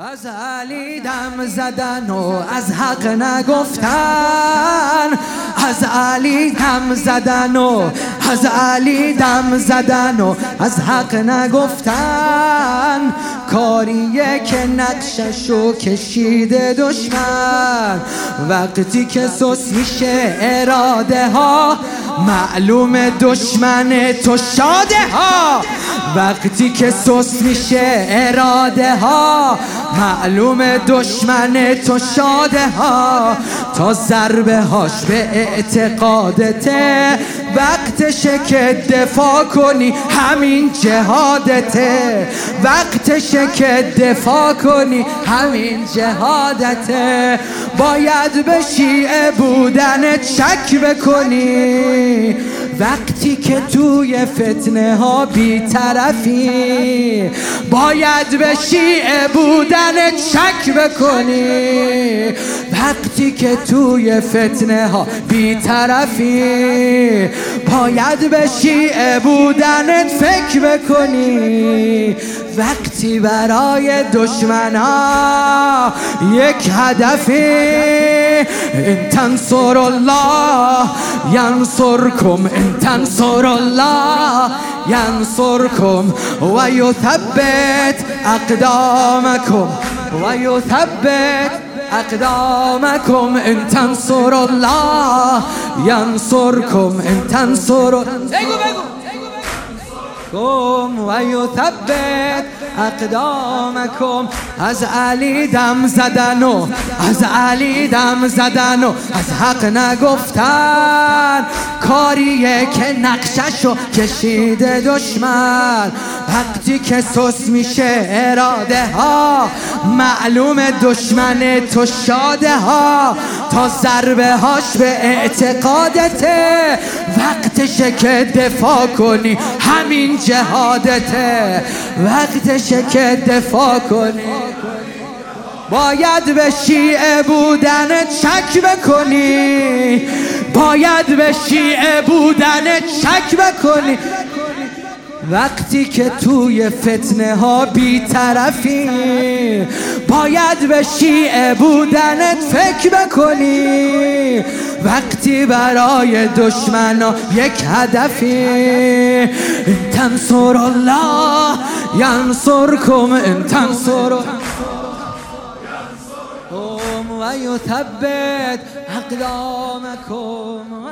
از علی دم زدن و از حق نگفتن. از علی دم زدن و از علی دم زدن و از حق نگفتن. کاریه که نقششو کشیده دشمن. وقتی که سس میشه اراده ها معلوم دشمن تو شاده ها. وقتی که سس میشه اراده ها معلوم دشمن تو شاده ها. تا ضربه هاش به اعتقادته وقتشه که دفاع کنی همین جهادته وقتشه که دفاع کنی همین جهادته باید به شیعه چک بکنی. وقتی که توی فتنه ها بیطرفی باید به شیعه بودن چک بکنی. وقتی که توی فتنه ها بیطرفی باید به شیعه بودنت فکر بکنی. وقتی برای دشمنا یک هدفی این تنصر الله ینصرکم این تنصر الله ینصرکم و یثبت اقدامکم و یثبت اقدامکم ان تنصر الله ینصرکم ان تنصر بگو بگو. و یثبت اقدامکم. از علی دم زدن و از علی دم زدن و از حق نگفتن. کاریه که نقششو کشیده دشمن. وقتی که سس میشه اراده ها معلوم دشمن تو شاده ها. تا ضربه هاش به اعتقادته. وقتشه که دفاع کنی همین جهادته. وقتشه که دفاع کنی. باید به شیعه بودن چک بکنی. باید به شیعه بودن چک بکنی. وقتی که توی فتنه ها بیطرفی باید به شیعه بودنت فکر بکنی. وقتی برای دشمنا یک هدفی تنصر الله ینصرکم ان تنصر و یثبت اقدامکم و